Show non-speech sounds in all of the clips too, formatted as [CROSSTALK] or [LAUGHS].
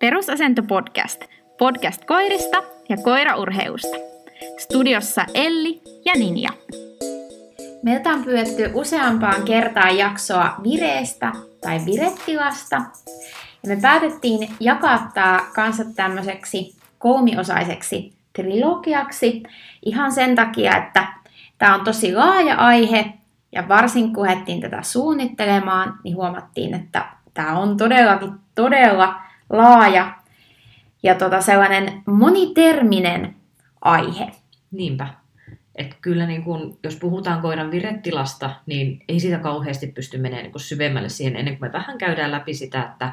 Perusasento podcast. Podcast koirista ja koiraurheusta. Studiossa Elli ja Ninja. Meiltä on pyydetty useampaan kertaan jaksoa vireestä tai virettilasta. Ja me päätettiin jakaa tämä kanssa tämmöiseksi kolmiosaiseksi trilogiaksi ihan sen takia, että tämä on tosi laaja aihe ja varsin kun tätä suunnittelemaan, niin huomattiin, että tämä on todellakin todella laaja ja tota sellainen moniterminen aihe. Niinpä. Että kyllä niin kun, jos puhutaan koiran virettilasta, niin ei sitä kauheasti pysty menemään niin syvemmälle siihen ennen kuin me vähän käydään läpi sitä, että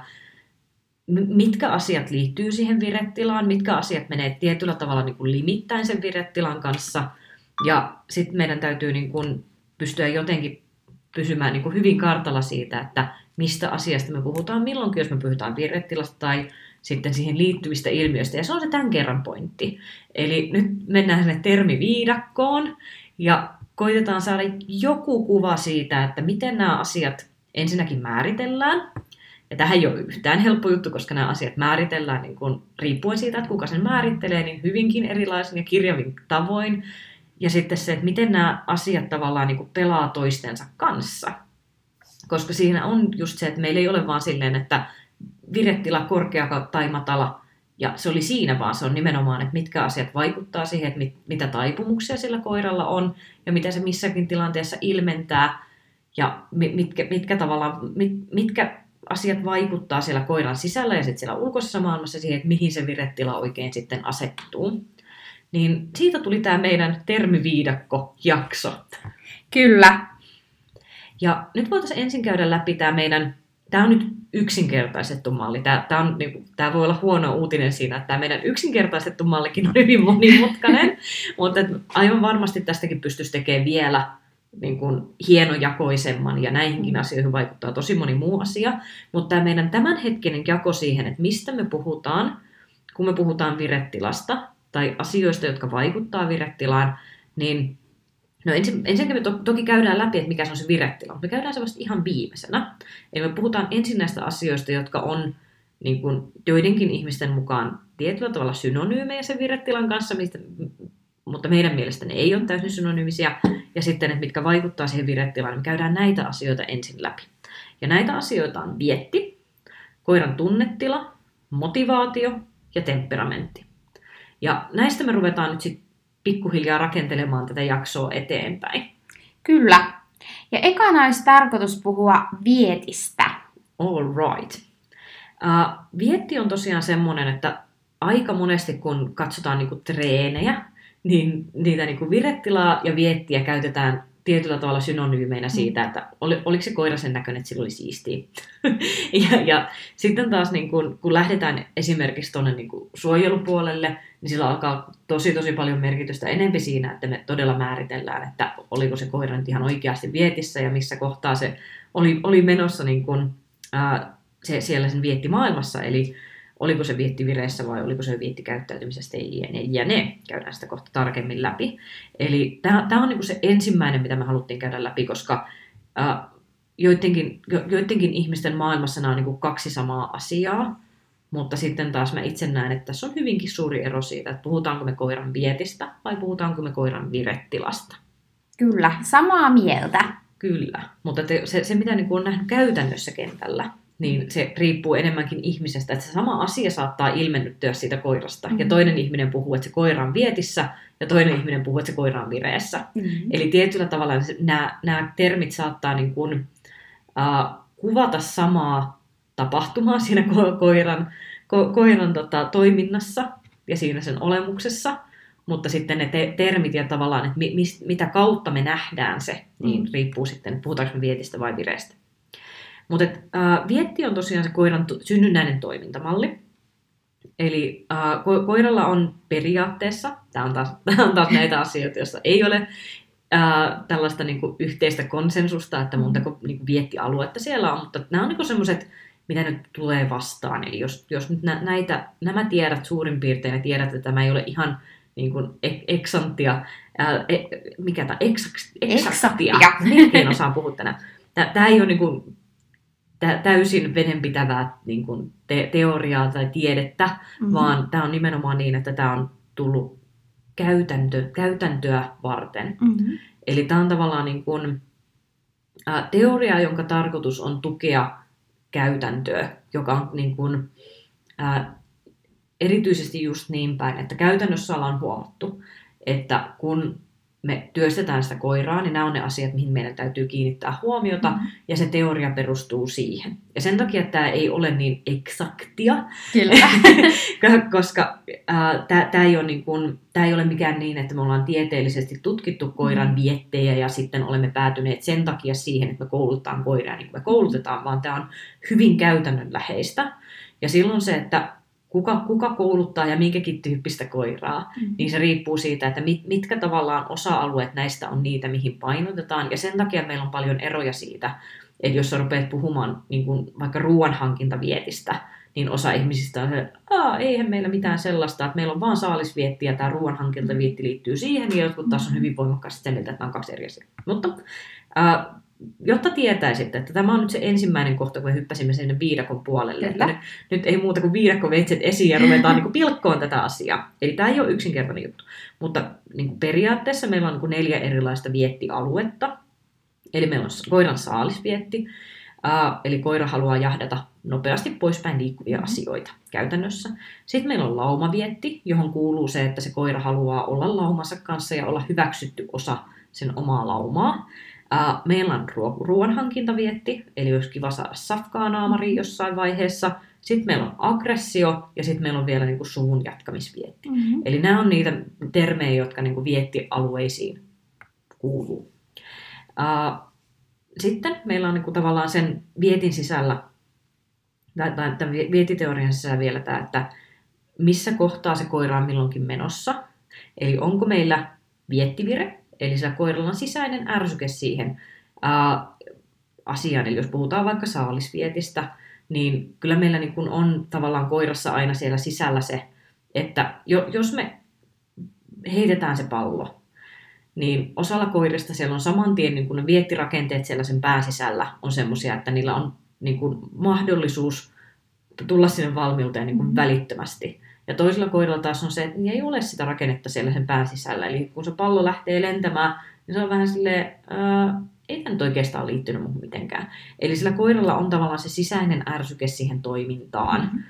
mitkä asiat liittyy siihen virettilaan, mitkä asiat menee tietyllä tavalla niin kuin limittäin sen virettilan kanssa. Ja sitten meidän täytyy niin kuin pystyä jotenkin pysymään niin kuin hyvin kartalla siitä, että mistä asiasta me puhutaan milloinkin, jos me puhutaan virettilasta tai sitten siihen liittyvistä ilmiöistä. Ja se on se tämän kerran pointti. Eli nyt mennään sinne termiviidakkoon ja koitetaan saada joku kuva siitä, että miten nämä asiat ensinnäkin määritellään. Ja tähän ei ole yhtään helppo juttu, koska nämä asiat määritellään niin kuin, riippuen siitä, että kuka sen määrittelee, niin hyvinkin erilaisin ja kirjavin tavoin. Ja sitten se, että miten nämä asiat tavallaan niin pelaa toistensa kanssa. Koska siinä on just se, että meillä ei ole vaan silleen, että virettila korkea tai matala, ja se oli siinä vaan, se on nimenomaan, että mitkä asiat vaikuttaa siihen, että mit, mitä taipumuksia sillä koiralla on, ja mitä se missäkin tilanteessa ilmentää, ja mitkä, mitkä, tavallaan, mit, mitkä asiat vaikuttaa siellä koiran sisällä ja sitten siellä ulkoisessa maailmassa siihen, että mihin se virettila oikein sitten asettuu. Niin siitä tuli tämä meidän termiviidakko-jakso. Kyllä. Ja nyt voitaisiin ensin käydä läpi tämä meidän, tämä on nyt yksinkertaistettu malli. Tämä, tämä, on, niin, tämä voi olla huono uutinen siinä, että tämä meidän yksinkertaistettu mallikin on [LAUGHS] hyvin monimutkainen, [LAUGHS] mutta aivan varmasti tästäkin pystyisi tekemään vielä niin kuin hienojakoisemman ja näihinkin mm. asioihin vaikuttaa tosi moni muu asia. Mutta tämä meidän tämänhetkinen jako siihen, että mistä me puhutaan, kun me puhutaan virettilasta tai asioista, jotka vaikuttaa virettilaan, niin No ensin, ensinnäkin me to, toki käydään läpi, että mikä se on se virettila, mutta me käydään se vasta ihan viimeisenä. Eli me puhutaan ensin näistä asioista, jotka on niin kuin joidenkin ihmisten mukaan tietyllä tavalla synonyymejä sen virettilan kanssa, mistä, mutta meidän mielestä ne ei ole täysin synonyymisiä. Ja sitten, että mitkä vaikuttaa siihen virettilaan, niin me käydään näitä asioita ensin läpi. Ja näitä asioita on vietti, koiran tunnetila, motivaatio ja temperamentti. Ja näistä me ruvetaan nyt sitten pikkuhiljaa rakentelemaan tätä jaksoa eteenpäin. Kyllä. Ja ekana olisi tarkoitus puhua vietistä. All right. Uh, vietti on tosiaan semmoinen, että aika monesti kun katsotaan niinku treenejä, niin niitä niinku virettilaa ja viettiä käytetään tietyllä tavalla synonyymeinä siitä, että oli, oliko se koira sen näköinen, että sillä oli siistiä. [LAUGHS] ja, ja sitten taas niin kun, kun lähdetään esimerkiksi tuonne niin suojelupuolelle, niin sillä alkaa tosi tosi paljon merkitystä enempi siinä, että me todella määritellään, että oliko se koira nyt ihan oikeasti vietissä ja missä kohtaa se oli, oli menossa niin kun, ää, se, siellä sen vietti maailmassa. Eli oliko se vietti vireessä vai oliko se vietti käyttäytymisestä ja ne, ja ne. Käydään sitä kohta tarkemmin läpi. Eli tämä on niinku se ensimmäinen, mitä me haluttiin käydä läpi, koska ää, joidenkin, jo, joidenkin ihmisten maailmassa nämä on niinku kaksi samaa asiaa, mutta sitten taas mä itse näen, että tässä on hyvinkin suuri ero siitä, että puhutaanko me koiran vietistä vai puhutaanko me koiran virettilasta. Kyllä, samaa mieltä. Kyllä, mutta te, se, se mitä niin on nähnyt käytännössä kentällä, niin se riippuu enemmänkin ihmisestä, että se sama asia saattaa ilmennyttyä siitä koirasta. Mm-hmm. Ja toinen ihminen puhuu, että se koira on vietissä, ja toinen ihminen puhuu, että se koira on vireessä. Mm-hmm. Eli tietyllä tavalla nämä, nämä termit saattaa niin kuin, uh, kuvata samaa tapahtumaa siinä ko- koiran, ko- koiran tota, toiminnassa ja siinä sen olemuksessa, mutta sitten ne te- termit ja tavallaan, että mi- mis- mitä kautta me nähdään se, niin mm. riippuu sitten, puhutaanko me vietistä vai vireestä. Mutta äh, vietti on tosiaan se koiran to- synnynnäinen toimintamalli. Eli äh, ko- koiralla on periaatteessa, tämä on taas, [LAUGHS] on taas näitä asioita, joissa ei ole äh, tällaista niinku, yhteistä konsensusta, että montako niinku, viettialuetta siellä on, mutta nämä on niinku, semmoiset, mitä nyt tulee vastaan. Eli jos, jos nyt nä, näitä, nämä tiedät suurin piirtein ja tiedät, että tämä ei ole ihan niin kuin ek- eksanttia, ää, e, mikä tämä, eksaktia, eksaktia. en osaa puhua tänään. Tämä ei ole niin kuin täysin vedenpitävää niin kuin te- teoriaa tai tiedettä, mm-hmm. vaan tämä on nimenomaan niin, että tämä on tullut käytäntö, käytäntöä varten. Mm-hmm. Eli tämä on tavallaan niin kuin, ä, teoria, jonka tarkoitus on tukea käytäntöä, joka on niin kuin, ä, erityisesti just niin päin, että käytännössä ollaan huomattu, että kun me työstetään sitä koiraa, niin nämä on ne asiat, mihin meidän täytyy kiinnittää huomiota, mm-hmm. ja se teoria perustuu siihen. Ja sen takia tämä ei ole niin eksaktia, Kyllä. [LAUGHS] koska äh, tämä ei, niin ei ole mikään niin, että me ollaan tieteellisesti tutkittu koiran mm-hmm. viettejä ja sitten olemme päätyneet sen takia siihen, että me koulutetaan koiraa niin kuin me koulutetaan, vaan tämä on hyvin käytännönläheistä. Ja silloin se, että kuka, kuka kouluttaa ja minkäkin tyyppistä koiraa, mm-hmm. niin se riippuu siitä, että mit, mitkä tavallaan osa-alueet näistä on niitä, mihin painotetaan. Ja sen takia meillä on paljon eroja siitä, että jos sä rupeat puhumaan niin kuin vaikka ruoanhankintavietistä, niin osa ihmisistä on se, että eihän meillä mitään sellaista, että meillä on vaan saalisvietti ja tämä ruoanhankintavietti liittyy siihen, ja jotkut taas on hyvin voimakkaasti sen mieltä, että nämä on kaksi eri asiaa. Mutta ää, jotta tietäisitte, että tämä on nyt se ensimmäinen kohta, kun me hyppäsimme sinne viidakon puolelle. Että nyt, nyt ei muuta kuin viidakkoveitset esiin ja ruvetaan niin kuin pilkkoon tätä asiaa. Eli tämä ei ole yksinkertainen juttu. Mutta niin kuin periaatteessa meillä on niin kuin neljä erilaista viettialuetta. Eli meillä on koiran saalisvietti, Uh, eli koira haluaa jahdata nopeasti poispäin liikkuvia mm-hmm. asioita käytännössä. Sitten meillä on laumavietti, johon kuuluu se, että se koira haluaa olla laumansa kanssa ja olla hyväksytty osa sen omaa laumaa. Meillä on ruo- ruoanhankintavietti, eli olisi kiva saada safkaa naamariin jossain vaiheessa. Sitten meillä on aggressio ja sitten meillä on vielä niin kuin suvun jatkamisvietti. Mm-hmm. Eli nämä on niitä termejä, jotka niin kuin viettialueisiin kuuluu. Uh, sitten meillä on niin kuin tavallaan sen vietin sisällä, tai tämän vietiteorian sisällä vielä tämä, että missä kohtaa se koira on milloinkin menossa. Eli onko meillä viettivire, Eli sillä koiralla on sisäinen ärsyke siihen ää, asiaan. Eli jos puhutaan vaikka saalisvietistä, niin kyllä meillä niin kun on tavallaan koirassa aina siellä sisällä se, että jo, jos me heitetään se pallo, niin osalla koirista siellä on saman tien niin kun viettirakenteet siellä sen pään sisällä on semmoisia, että niillä on niin kun mahdollisuus tulla sinne valmiuteen niin kun mm-hmm. välittömästi. Ja toisella koiralla taas on se, että ei ole sitä rakennetta siellä sen pään sisällä. Eli kun se pallo lähtee lentämään, niin se on vähän silleen, ää, ei tämä nyt oikeastaan liittynyt muuhun mitenkään. Eli sillä koiralla on tavallaan se sisäinen ärsyke siihen toimintaan. Mm-hmm.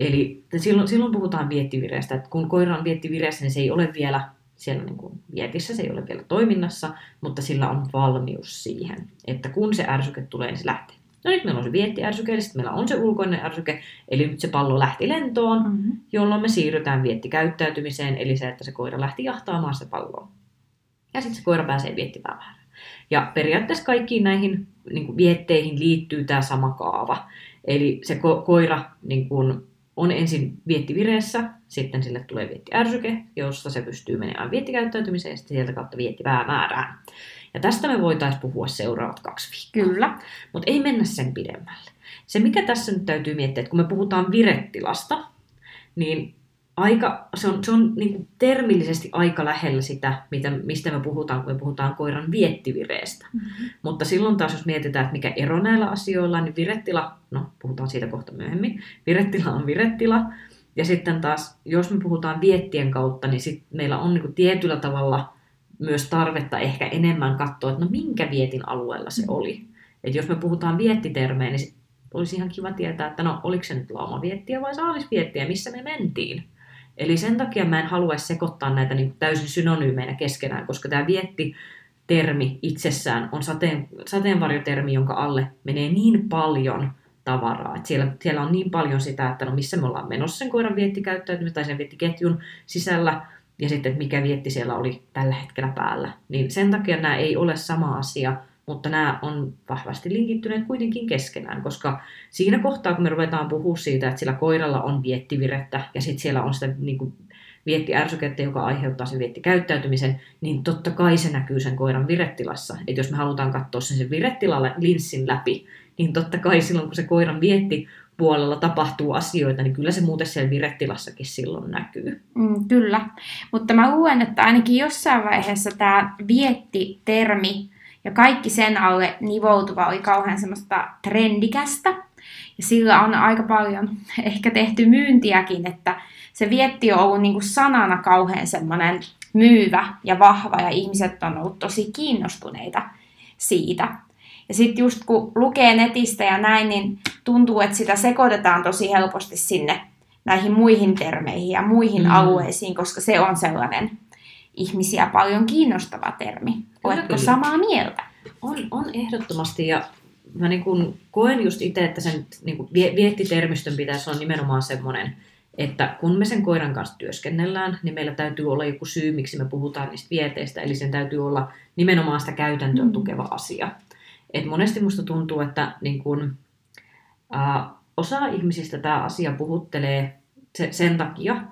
Eli silloin, silloin puhutaan viettivireestä, että kun koira on viettivireessä, niin se ei ole vielä siellä niin kuin vietissä, se ei ole vielä toiminnassa, mutta sillä on valmius siihen, että kun se ärsyke tulee, niin se lähtee. No nyt meillä on se viettiärsyke, eli meillä on se ulkoinen ärsyke, eli nyt se pallo lähti lentoon, mm-hmm. jolloin me siirrytään viettikäyttäytymiseen, eli se, että se koira lähti jahtaamaan se palloa. Ja sitten se koira pääsee viettipäivään. Ja periaatteessa kaikkiin näihin niin kuin vietteihin liittyy tämä sama kaava. Eli se ko- koira niin kuin, on ensin viettivireessä, sitten sille tulee viettiärsyke, josta se pystyy menemään viettikäyttäytymiseen ja sitten sieltä kautta viettipäivämäärään. Ja tästä me voitaisiin puhua seuraavat kaksi viikkoa. Kyllä. Mutta ei mennä sen pidemmälle. Se, mikä tässä nyt täytyy miettiä, että kun me puhutaan virettilasta, niin aika, se on, se on niin kuin termillisesti aika lähellä sitä, mitä, mistä me puhutaan, kun me puhutaan koiran viettivireestä. Mm-hmm. Mutta silloin taas, jos mietitään, että mikä ero näillä asioilla, niin virettila, no puhutaan siitä kohta myöhemmin, virettila on virettila. Ja sitten taas, jos me puhutaan viettien kautta, niin sit meillä on niin kuin tietyllä tavalla myös tarvetta ehkä enemmän katsoa, että no minkä vietin alueella se mm. oli. Että jos me puhutaan viettitermejä, niin olisi ihan kiva tietää, että no oliko se nyt laumaviettiä vai saalisviettiä, missä me mentiin. Eli sen takia mä en haluaisi sekoittaa näitä niin täysin synonyymeinä keskenään, koska tämä vietti termi itsessään on sateen, sateenvarjotermi, jonka alle menee niin paljon tavaraa. Että siellä, siellä on niin paljon sitä, että no missä me ollaan menossa sen koiran viettikäyttäytymistä tai sen viettiketjun sisällä, ja sitten, että mikä vietti siellä oli tällä hetkellä päällä. Niin sen takia nämä ei ole sama asia, mutta nämä on vahvasti linkittyneet kuitenkin keskenään, koska siinä kohtaa, kun me ruvetaan puhua siitä, että sillä koiralla on viettivirettä ja sitten siellä on sitä niin kuin, viettiärsykettä, joka aiheuttaa sen viettikäyttäytymisen, niin totta kai se näkyy sen koiran virettilassa. Että jos me halutaan katsoa sen, sen virettilalle linssin läpi, niin totta kai silloin, kun se koiran vietti puolella tapahtuu asioita, niin kyllä se muuten siellä virettilassakin silloin näkyy. Mm, kyllä, mutta mä luulen, että ainakin jossain vaiheessa tämä vietti-termi ja kaikki sen alle nivoutuva oli kauhean semmoista trendikästä. Ja sillä on aika paljon [LAUGHS] ehkä tehty myyntiäkin, että se vietti on ollut niin kuin sanana kauhean semmoinen myyvä ja vahva ja ihmiset on ollut tosi kiinnostuneita siitä. Ja sitten just kun lukee netistä ja näin, niin tuntuu, että sitä sekoitetaan tosi helposti sinne näihin muihin termeihin ja muihin mm. alueisiin, koska se on sellainen ihmisiä paljon kiinnostava termi. Oletko samaa mieltä? On, on ehdottomasti ja mä niin kun koen just itse, että sen niin kun viettitermistön pitäisi olla nimenomaan semmoinen, että kun me sen koiran kanssa työskennellään, niin meillä täytyy olla joku syy, miksi me puhutaan niistä vieteistä, eli sen täytyy olla nimenomaan sitä käytäntöä mm. tukeva asia. Et monesti musta tuntuu, että niin kun, äh, osa ihmisistä tämä asia puhuttelee se, sen takia,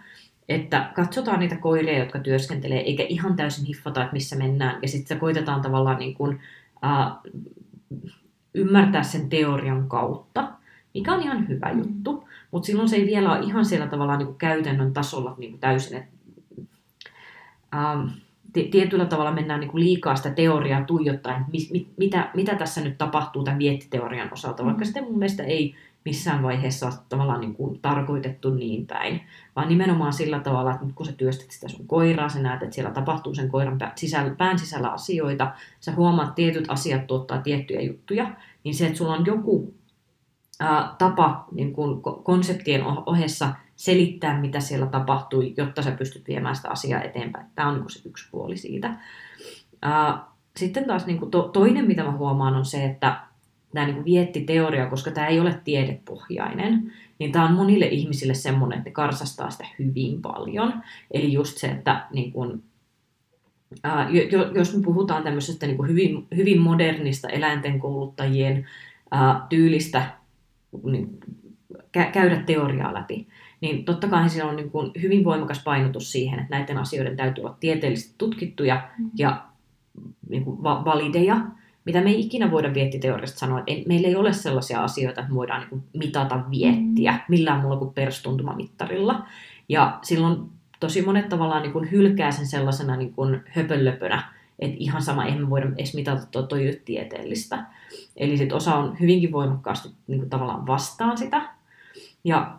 että katsotaan niitä koiria, jotka työskentelee, eikä ihan täysin hiffata, että missä mennään. Ja sitten se koitetaan tavallaan niin kun, äh, ymmärtää sen teorian kautta, mikä on ihan hyvä mm. juttu. Mutta silloin se ei vielä ole ihan siellä tavallaan niin kuin käytännön tasolla niin kuin täysin, että ähm, tietyllä tavalla mennään niin kuin liikaa sitä teoriaa tuijottaen, mit, mit, mitä, mitä tässä nyt tapahtuu tämän viettiteorian osalta, vaikka mm. sitten mun mielestä ei missään vaiheessa ole tavallaan niin kuin tarkoitettu niin päin, vaan nimenomaan sillä tavalla, että nyt kun sä työstät sitä sun koiraa, sä näet, että siellä tapahtuu sen koiran sisällä, pään sisällä asioita, sä huomaat, tietyt asiat tuottaa tiettyjä juttuja, niin se, että sulla on joku ää, tapa niin kuin konseptien ohessa selittää, mitä siellä tapahtui, jotta sä pystyt viemään sitä asiaa eteenpäin. Tämä on niin kuin se yksi puoli siitä. Ää, sitten taas niin kuin to, toinen, mitä mä huomaan, on se, että tämä niin vietti teoria, koska tämä ei ole tiedepohjainen, niin tämä on monille ihmisille semmoinen, että ne karsastaa sitä hyvin paljon. Eli just se, että niin kuin, ää, jos me puhutaan tämmöisestä niin kuin hyvin, hyvin modernista eläinten kouluttajien ää, tyylistä niin, käydä teoriaa läpi, niin totta kai siellä on niin kuin hyvin voimakas painotus siihen, että näiden asioiden täytyy olla tieteellisesti tutkittuja mm. ja niin kuin valideja, mitä me ei ikinä voida viettiteoriasta sanoa, että meillä ei ole sellaisia asioita, että voidaan niin kuin mitata viettiä mm. millään muulla kuin perstuntumamittarilla. Ja silloin tosi monet tavallaan niin kuin hylkää sen sellaisena niin kuin höpönlöpönä, että ihan sama, eihän me voida edes mitata tuo toi tieteellistä. Eli sit osa on hyvinkin voimakkaasti niin kuin tavallaan vastaan sitä. Ja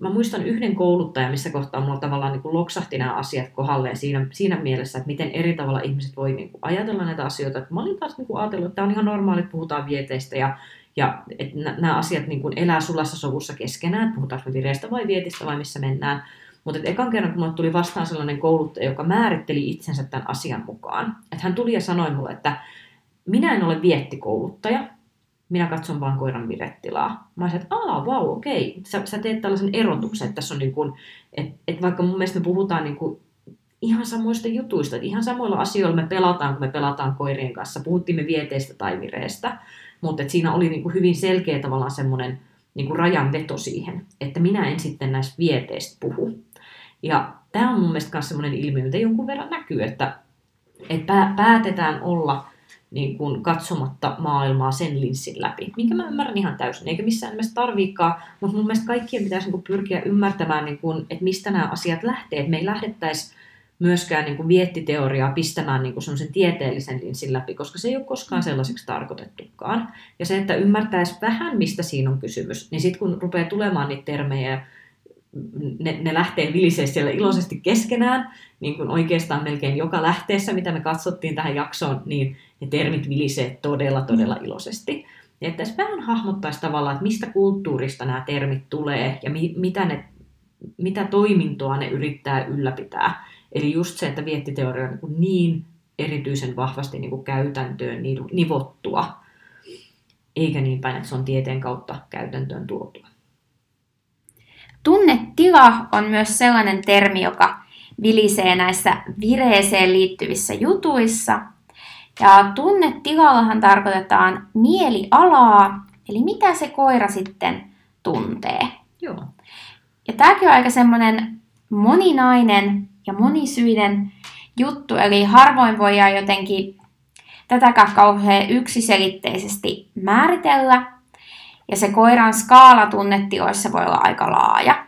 mä muistan yhden kouluttajan, missä kohtaa mulla tavallaan niin kuin loksahti nämä asiat kohdalleen siinä, siinä mielessä, että miten eri tavalla ihmiset voi niin kuin ajatella näitä asioita. Että mä olin taas niin kuin ajatellut, että tämä on ihan normaali, että puhutaan vieteistä ja, ja että nämä asiat niin kuin elää sulassa sovussa keskenään, että puhutaanko me vireistä vai vietistä vai missä mennään. Mutta ekan kerran, kun mulle tuli vastaan sellainen kouluttaja, joka määritteli itsensä tämän asian mukaan, että hän tuli ja sanoi mulle, että minä en ole viettikouluttaja, minä katson vaan koiran virettilaa. Mä olisin, että aa, vau, okei. Sä, sä teet tällaisen erotuksen, että tässä on niin kuin, että, että vaikka mun mielestä me puhutaan niin kuin ihan samoista jutuista, että ihan samoilla asioilla me pelataan, kun me pelataan koirien kanssa. Puhuttiin me vieteistä tai vireestä, mutta että siinä oli niin kuin hyvin selkeä tavallaan semmoinen niin kuin rajanveto siihen, että minä en sitten näistä vieteistä puhu. Ja tämä on mun mielestä myös semmoinen ilmiö, mitä jonkun verran näkyy, että, että päätetään olla niin kuin katsomatta maailmaa sen linssin läpi, minkä mä ymmärrän ihan täysin, eikä missään nimessä tarviikaan, mutta mun mielestä kaikkien pitäisi niin kuin pyrkiä ymmärtämään, niin kuin, että mistä nämä asiat lähtee, että me ei lähdettäisi myöskään niin kuin viettiteoriaa pistämään niin kuin tieteellisen linssin läpi, koska se ei ole koskaan sellaiseksi tarkoitettukaan. Ja se, että ymmärtäisi vähän, mistä siinä on kysymys, niin sitten kun rupeaa tulemaan niitä termejä, ne, ne lähtee vilisee siellä iloisesti keskenään, niin kuin oikeastaan melkein joka lähteessä, mitä me katsottiin tähän jaksoon, niin ne termit vilisee todella, todella mm. iloisesti. Ja että vähän hahmottaisi tavallaan, että mistä kulttuurista nämä termit tulee ja mi, mitä, ne, mitä toimintoa ne yrittää ylläpitää. Eli just se, että viettiteoria on niin, niin erityisen vahvasti niin kuin käytäntöön nivottua, eikä niin päin, että se on tieteen kautta käytäntöön tuotua. Tunnetila on myös sellainen termi, joka vilisee näissä vireeseen liittyvissä jutuissa. Ja tunnetilallahan tarkoitetaan mielialaa, eli mitä se koira sitten tuntee. Joo. Ja tämäkin on aika semmoinen moninainen ja monisyinen juttu, eli harvoin voidaan jotenkin tätäkään kauhean yksiselitteisesti määritellä, ja se koiran skaala tunnetiloissa voi olla aika laaja.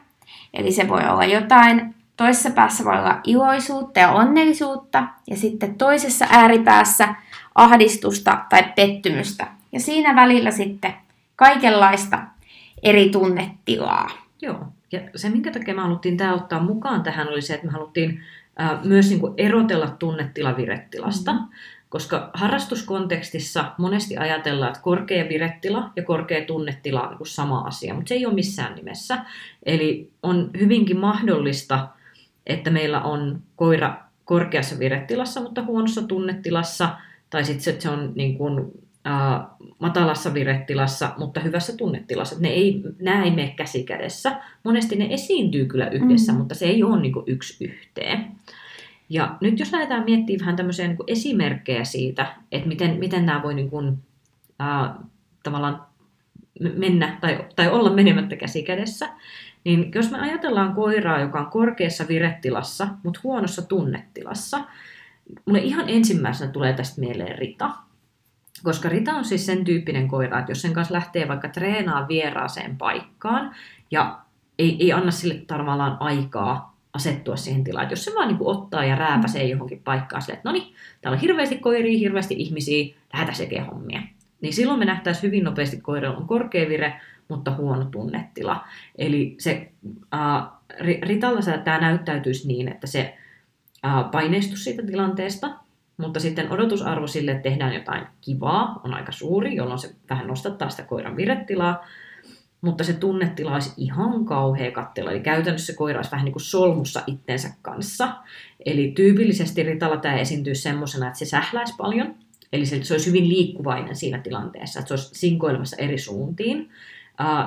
Eli se voi olla jotain, toisessa päässä voi olla iloisuutta ja onnellisuutta, ja sitten toisessa ääripäässä ahdistusta tai pettymystä. Ja siinä välillä sitten kaikenlaista eri tunnetilaa. Joo, ja se minkä takia me haluttiin tämä ottaa mukaan tähän oli se, että me haluttiin myös niin kuin erotella tunnetila virettilasta. Mm-hmm. Koska harrastuskontekstissa monesti ajatellaan, että korkea virettila ja korkea tunnetila on niin sama asia, mutta se ei ole missään nimessä. Eli on hyvinkin mahdollista, että meillä on koira korkeassa virettilassa, mutta huonossa tunnetilassa, tai sitten se on niin kuin, äh, matalassa virettilassa, mutta hyvässä tunnetilassa. Ne ei, nämä ei mene käsi kädessä. Monesti ne esiintyy kyllä yhdessä, mm. mutta se ei ole niin kuin yksi yhteen. Ja nyt jos lähdetään miettimään vähän tämmöisiä niin kuin esimerkkejä siitä, että miten, miten nämä voi niin kuin, äh, tavallaan mennä tai, tai olla menemättä käsi kädessä, niin jos me ajatellaan koiraa, joka on korkeassa virettilassa, mutta huonossa tunnetilassa, mulle ihan ensimmäisenä tulee tästä mieleen Rita. Koska Rita on siis sen tyyppinen koira, että jos sen kanssa lähtee vaikka treenaa vieraaseen paikkaan ja ei, ei anna sille tavallaan aikaa asettua siihen tilaan. Että jos se vaan niin kuin ottaa ja rääpäsee johonkin paikkaan sille, että no niin, täällä on hirveästi koiria, hirveästi ihmisiä, lähdetään tekemään hommia. Niin silloin me nähtäisiin hyvin nopeasti koiralla on korkea vire, mutta huono tunnetila. Eli se äh, Ritalla tämä näyttäytyisi niin, että se äh, paineistus siitä tilanteesta, mutta sitten odotusarvo sille, että tehdään jotain kivaa, on aika suuri, jolloin se vähän nostattaa sitä koiran virettilaa, mutta se tunnetila olisi ihan kauhea kattella. Eli käytännössä se koira olisi vähän niin kuin solmussa itsensä kanssa. Eli tyypillisesti Ritalla tämä esiintyy semmoisena, että se sähläisi paljon. Eli se, se olisi hyvin liikkuvainen siinä tilanteessa, että se olisi sinkoilemassa eri suuntiin.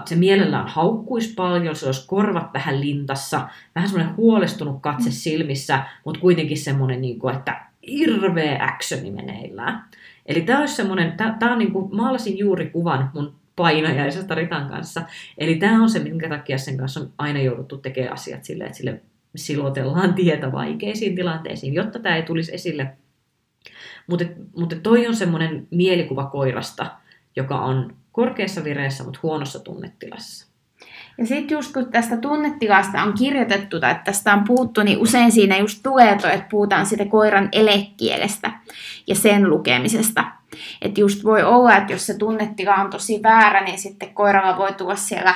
Se mielellään haukkuisi paljon, se olisi korvat vähän lintassa, vähän semmoinen huolestunut katse mm. silmissä, mutta kuitenkin semmoinen, niin kuin, että hirveä actioni meneillään. Eli tämä olisi semmoinen, tämä on niin kuin, maalasin juuri kuvan mun painajaisesta Ritan kanssa. Eli tämä on se, minkä takia sen kanssa on aina jouduttu tekemään asiat silleen, että sille silotellaan tietä vaikeisiin tilanteisiin, jotta tämä ei tulisi esille. Mutta, mutta toi on semmoinen mielikuva koirasta, joka on korkeassa vireessä, mutta huonossa tunnetilassa. Ja sitten just kun tästä tunnetilasta on kirjoitettu tai että tästä on puhuttu, niin usein siinä just tulee toi, että puhutaan siitä koiran elekielestä ja sen lukemisesta. Että just voi olla, että jos se tunnetila on tosi väärä, niin sitten koiralla voi tulla siellä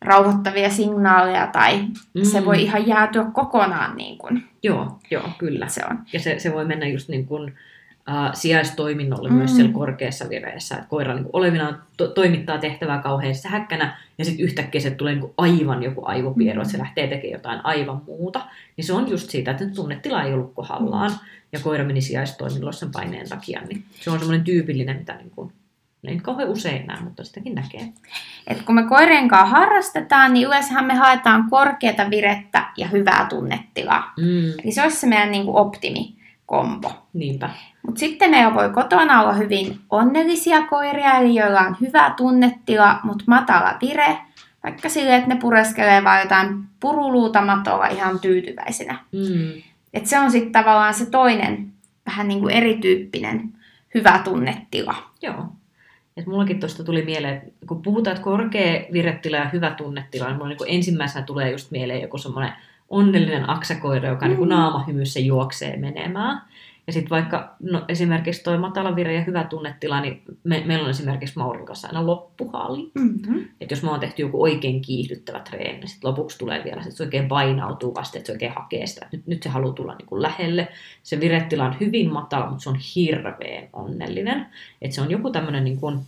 rauhoittavia signaaleja tai mm. se voi ihan jäätyä kokonaan. Niin kun. Joo, joo, kyllä. Se on. Ja se, se voi mennä just niin kuin äh, sijaistoiminnolle mm. myös siellä korkeassa vireessä. Että koira niin olevinaan to- toimittaa tehtävää kauhean sähäkkänä ja sitten yhtäkkiä se tulee niin aivan joku aivopiero, mm. että se lähtee tekemään jotain aivan muuta. Niin se on just siitä, että tunnetila ei ollut kohdallaan mm. ja koira meni sijaistoiminnolle sen paineen takia. Niin se on semmoinen tyypillinen, mitä niin kuin, ei kauhean usein näe, mutta sitäkin näkee. Et kun me koirien kanssa harrastetaan, niin yleensähän me haetaan korkeata virettä ja hyvää tunnetilaa. Mm. Eli se olisi se meidän niin kuin optimi kombo. Niinpä. Mutta sitten meillä voi kotona olla hyvin onnellisia koiria, eli joilla on hyvä tunnetila, mutta matala vire. Vaikka sille, että ne pureskelee vaan jotain puruluuta matolla ihan tyytyväisenä. Mm. Et se on sitten tavallaan se toinen, vähän niin kuin erityyppinen hyvä tunnetila. Joo. Et mullakin tuosta tuli mieleen, että kun puhutaan, että korkea virettila ja hyvä tunnetila, niin mulla niin ensimmäisenä tulee just mieleen joku semmoinen onnellinen aksakoira, joka mm. niin naamahymyssä juoksee menemään. Ja sitten vaikka no, esimerkiksi tuo matala vire ja hyvä tunnetila, niin me, meillä on esimerkiksi Maurin kanssa aina loppuhalli. Mm-hmm. Että jos me on tehty joku oikein kiihdyttävä treeni, niin sitten lopuksi tulee vielä, että se oikein painautuu vasta, että se oikein hakee sitä. Nyt, nyt se haluaa tulla niin kuin lähelle. Se viretila on hyvin matala, mutta se on hirveän onnellinen. Että se on joku tämmöinen niin kuin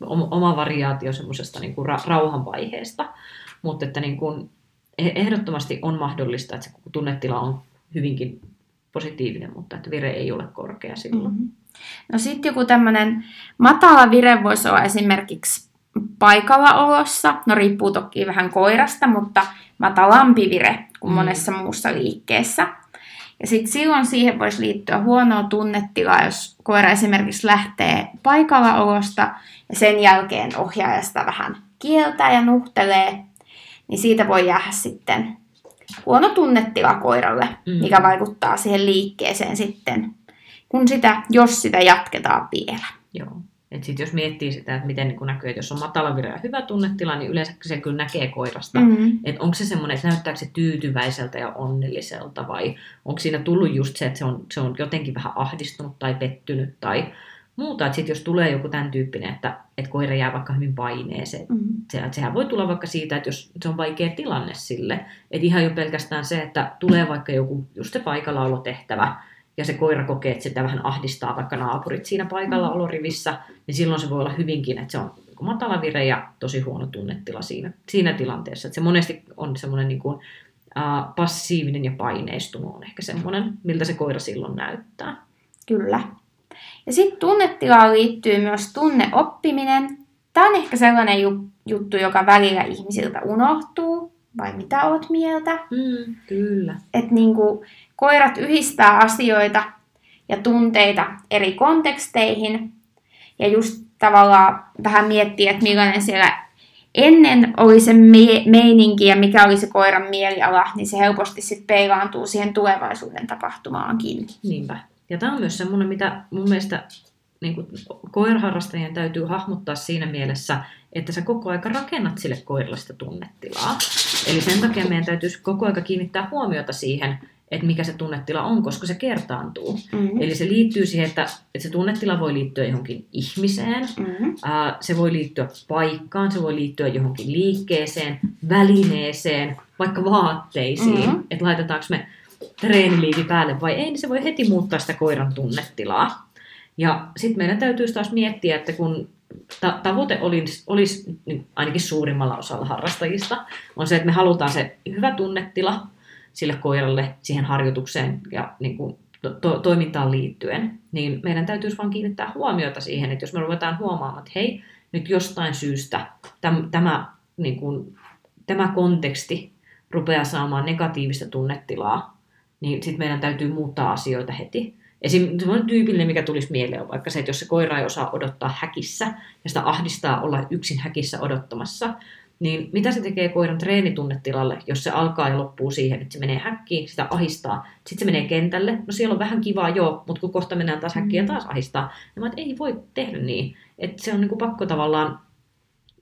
oma variaatio semmoisesta niin kuin ra- rauhanvaiheesta. Mutta että niin kuin, ehdottomasti on mahdollista, että se tunnetila on hyvinkin positiivinen, mutta että vire ei ole korkea silloin. Mm-hmm. No sitten joku tämmöinen matala vire voisi olla esimerkiksi paikalla olossa. No riippuu toki vähän koirasta, mutta matalampi vire kuin mm. monessa muussa liikkeessä. Ja sitten silloin siihen voisi liittyä huonoa tunnetilaa, jos koira esimerkiksi lähtee paikalla olosta ja sen jälkeen ohjaajasta vähän kieltää ja nuhtelee, niin siitä voi jäädä sitten huono tunnetila koiralle, mm. mikä vaikuttaa siihen liikkeeseen sitten, kun sitä, jos sitä jatketaan vielä. Joo. Et sit jos miettii sitä, että miten niin näkyy, että jos on matala ja hyvä tunnetila, niin yleensä se kyllä näkee koirasta. Mm-hmm. Että onko se semmoinen, että näyttääkö se tyytyväiseltä ja onnelliselta vai onko siinä tullut just se, että se on, se on jotenkin vähän ahdistunut tai pettynyt tai muuta. Että sitten jos tulee joku tämän tyyppinen, että, että koira jää vaikka hyvin paineeseen, Mm. se, sehän voi tulla vaikka siitä, että jos se on vaikea tilanne sille. Että ihan jo pelkästään se, että tulee vaikka joku just se paikallaolotehtävä, ja se koira kokee, että sitä vähän ahdistaa vaikka naapurit siinä paikallaolorivissä, niin silloin se voi olla hyvinkin, että se on niinku matala vire ja tosi huono tunnetila siinä, siinä tilanteessa. Että se monesti on semmoinen niin kuin, uh, passiivinen ja paineistunut on ehkä semmoinen, miltä se koira silloin näyttää. Kyllä. Ja sitten tunnetilaan liittyy myös tunneoppiminen. Tämä on ehkä sellainen ju- juttu, joka välillä ihmisiltä unohtuu. Vai mitä oot mieltä? Mm, kyllä. Että niinku, koirat yhdistää asioita ja tunteita eri konteksteihin. Ja just tavallaan vähän miettiä, että millainen siellä ennen oli se me- meininki ja mikä oli se koiran mieliala, niin se helposti sitten peilaantuu siihen tulevaisuuden tapahtumaankin. Niinpä. Ja tämä on myös semmoinen, mitä mun mielestä niin kuin koiraharrastajien täytyy hahmottaa siinä mielessä, että sä koko aika rakennat sille koiralle sitä tunnetilaa. Eli sen takia meidän täytyisi koko aika kiinnittää huomiota siihen, että mikä se tunnetila on, koska se kertaantuu. Mm-hmm. Eli se liittyy siihen, että, että se tunnetila voi liittyä johonkin ihmiseen, Mm-hmm. ää, se voi liittyä paikkaan, se voi liittyä johonkin liikkeeseen, välineeseen, vaikka vaatteisiin, Mhm. että laitetaanko me treeniliivi päälle vai ei, niin se voi heti muuttaa sitä koiran tunnetilaa. Ja sitten meidän täytyy taas miettiä, että kun ta- tavoite olisi, olisi ainakin suurimmalla osalla harrastajista, on se, että me halutaan se hyvä tunnetila sille koiralle siihen harjoitukseen ja niin kuin to- toimintaan liittyen, niin meidän täytyisi vaan kiinnittää huomiota siihen, että jos me ruvetaan huomaamaan, että hei, nyt jostain syystä täm, tämä, niin kuin, tämä konteksti rupeaa saamaan negatiivista tunnetilaa, niin sitten meidän täytyy muuttaa asioita heti. Esim. semmoinen tyypillinen, mikä tulisi mieleen, on vaikka se, että jos se koira ei osaa odottaa häkissä ja sitä ahdistaa olla yksin häkissä odottamassa, niin mitä se tekee koiran treenitunnetilalle, jos se alkaa ja loppuu siihen, että se menee häkkiin, sitä ahistaa, sitten se menee kentälle, no siellä on vähän kivaa joo, mutta kun kohta mennään taas häkkiin ja taas ahistaa, niin mä ei voi tehdä niin, että se on niin kuin pakko tavallaan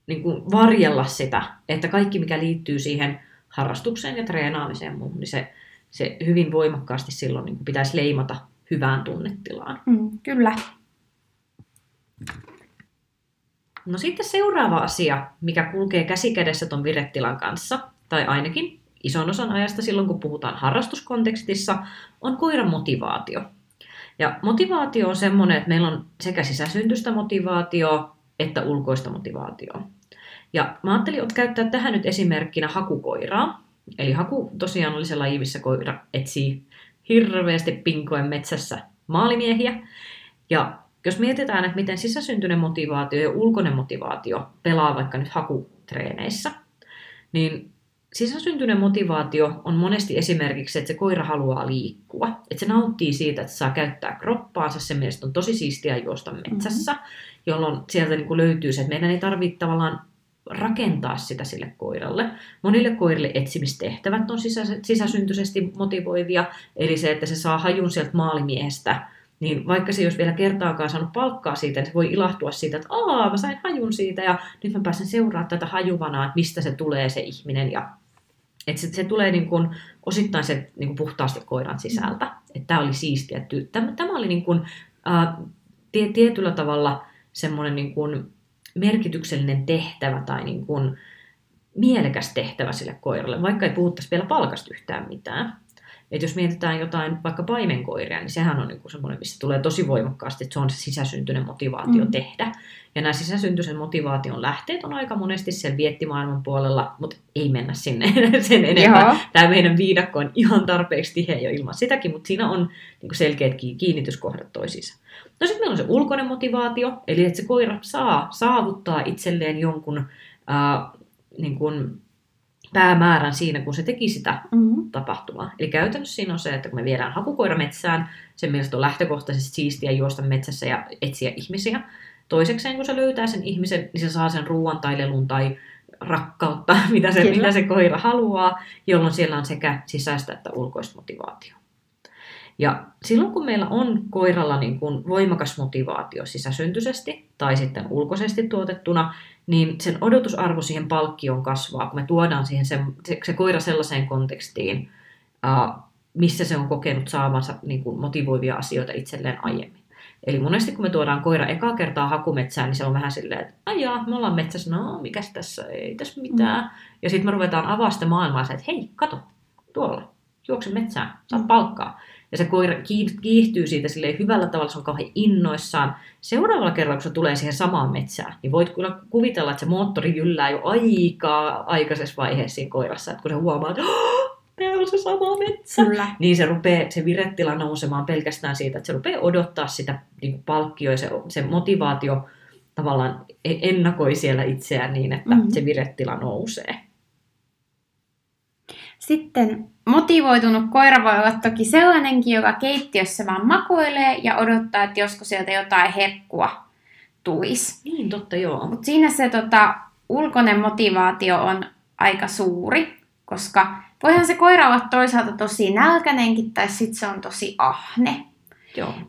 niin kuin varjella sitä, että kaikki mikä liittyy siihen harrastukseen ja treenaamiseen ja muuhun, niin se, se hyvin voimakkaasti silloin niin kuin pitäisi leimata hyvään tunnetilaan. Mm, kyllä. No sitten seuraava asia, mikä kulkee käsikädessä ton viretilan kanssa, tai ainakin ison osan ajasta silloin, kun puhutaan harrastuskontekstissa, on koiran motivaatio. Ja motivaatio on semmoinen, että meillä on sekä sisäsyntystä motivaatio että ulkoista motivaatioa. Ja mä ajattelin että käyttää tähän nyt esimerkkinä hakukoiraa. Eli haku tosiaan oli se laji, missä koira etsii hirveästi pinkoen metsässä maalimiehiä. Ja jos mietitään, että miten sisäsyntyinen motivaatio ja ulkoinen motivaatio pelaa vaikka nyt hakutreeneissä, niin sisäsyntyinen motivaatio on monesti esimerkiksi, että se koira haluaa liikkua. Että se nauttii siitä, että saa käyttää kroppaansa. Se mielestä on tosi siistiä juosta metsässä, mm-hmm. jolloin sieltä niin kuin löytyy se, että meidän ei tarvitse tavallaan rakentaa sitä sille koiralle. Monille koirille etsimistehtävät on sisä, sisäsyntyisesti motivoivia, eli se, että se saa hajun sieltä maalimiehestä, niin vaikka se ei olisi vielä kertaakaan saanut palkkaa siitä, niin se voi ilahtua siitä, että aa, mä sain hajun siitä ja nyt mä pääsen seuraamaan tätä hajuvanaa, että mistä se tulee se ihminen ja että se, se tulee niin kuin, osittain se niin kuin puhtaasti koiran sisältä, että tämä oli siistiä. Tämä, tämä oli niin kuin, ää, tie, tietyllä tavalla semmoinen niin kuin merkityksellinen tehtävä tai niin kuin mielekäs tehtävä sille koiralle, vaikka ei puhuttaisi vielä palkasta yhtään mitään. Et jos mietitään jotain vaikka paimenkoiria, niin sehän on niinku semmoinen, missä tulee tosi voimakkaasti, että se on se sisäsyntyinen motivaatio mm. tehdä. Ja nämä sisäsyntyisen motivaation lähteet on aika monesti siellä viettimaailman puolella, mutta ei mennä sinne [LAUGHS] sen enempää. Tämä meidän viidakko on ihan tarpeeksi tiheä jo ilman sitäkin, mutta siinä on niinku selkeät kiinnityskohdat toisiinsa. No sitten meillä on se ulkoinen motivaatio, eli että se koira saa saavuttaa itselleen jonkun äh, niin kuin päämäärän siinä, kun se teki sitä mm-hmm. tapahtumaa. Eli käytännössä siinä on se, että kun me viedään hakukoira metsään, sen mielestä on lähtökohtaisesti siistiä juosta metsässä ja etsiä ihmisiä. Toisekseen, kun se löytää sen ihmisen, niin se saa sen ruoan tai lelun tai rakkautta, [LAUGHS] mitä se, mitä se koira haluaa, jolloin siellä on sekä sisäistä että ulkoista motivaatiota. Ja silloin kun meillä on koiralla niin kuin voimakas motivaatio sisäsyntyisesti tai sitten ulkoisesti tuotettuna, niin sen odotusarvo siihen palkkioon kasvaa, kun me tuodaan siihen se, se, se koira sellaiseen kontekstiin, uh, missä se on kokenut saavansa niin kuin motivoivia asioita itselleen aiemmin. Eli monesti kun me tuodaan koira ekaa kertaa hakumetsään, niin se on vähän silleen, että ajaa, me ollaan metsässä, no mikäs tässä, ei tässä mitään. Mm. Ja sitten me ruvetaan avaa sitä maailmaa, että hei, kato, tuolla, juokse metsään, saat mm. palkkaa. Ja se koira kiihtyy siitä sille hyvällä tavalla, se on kauhean innoissaan. Seuraavalla kerralla, kun se tulee siihen samaan metsään, niin voit kyllä kuvitella, että se moottori jyllää jo aika aikaisessa vaiheessa siinä koirassa, että kun se huomaa, että tämä on se sama metsä. Kyllä. Niin se, rupeaa, se virettila nousemaan pelkästään siitä, että se rupeaa odottaa sitä niin palkkioa ja se, se motivaatio tavallaan ennakoi siellä itseään niin, että mm-hmm. se virettila nousee. Sitten motivoitunut koira voi olla toki sellainenkin, joka keittiössä vaan makoilee ja odottaa, että joskus sieltä jotain herkkua tulisi. Niin, totta joo. Mutta siinä se tota, ulkoinen motivaatio on aika suuri, koska voihan se koira olla toisaalta tosi nälkänenkin tai sitten se on tosi ahne.